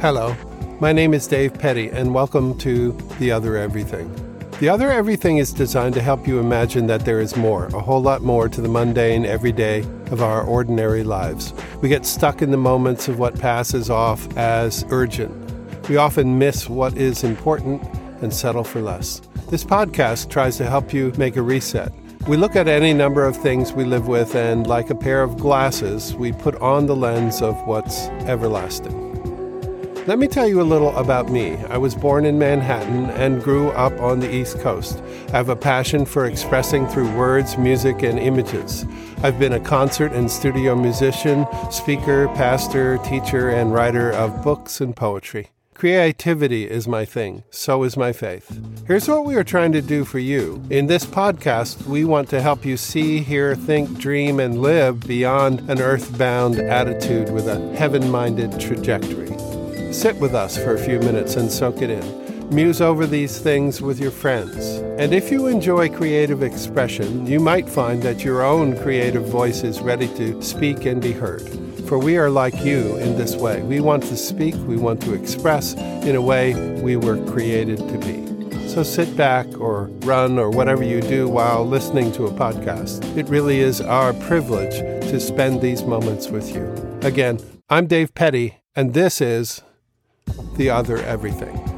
Hello, my name is Dave Petty, and welcome to The Other Everything. The Other Everything is designed to help you imagine that there is more, a whole lot more to the mundane everyday of our ordinary lives. We get stuck in the moments of what passes off as urgent. We often miss what is important and settle for less. This podcast tries to help you make a reset. We look at any number of things we live with, and like a pair of glasses, we put on the lens of what's everlasting. Let me tell you a little about me. I was born in Manhattan and grew up on the East Coast. I have a passion for expressing through words, music, and images. I've been a concert and studio musician, speaker, pastor, teacher, and writer of books and poetry. Creativity is my thing, so is my faith. Here's what we are trying to do for you. In this podcast, we want to help you see, hear, think, dream, and live beyond an earthbound attitude with a heaven minded trajectory. Sit with us for a few minutes and soak it in. Muse over these things with your friends. And if you enjoy creative expression, you might find that your own creative voice is ready to speak and be heard. For we are like you in this way. We want to speak, we want to express in a way we were created to be. So sit back or run or whatever you do while listening to a podcast. It really is our privilege to spend these moments with you. Again, I'm Dave Petty, and this is The Other Everything.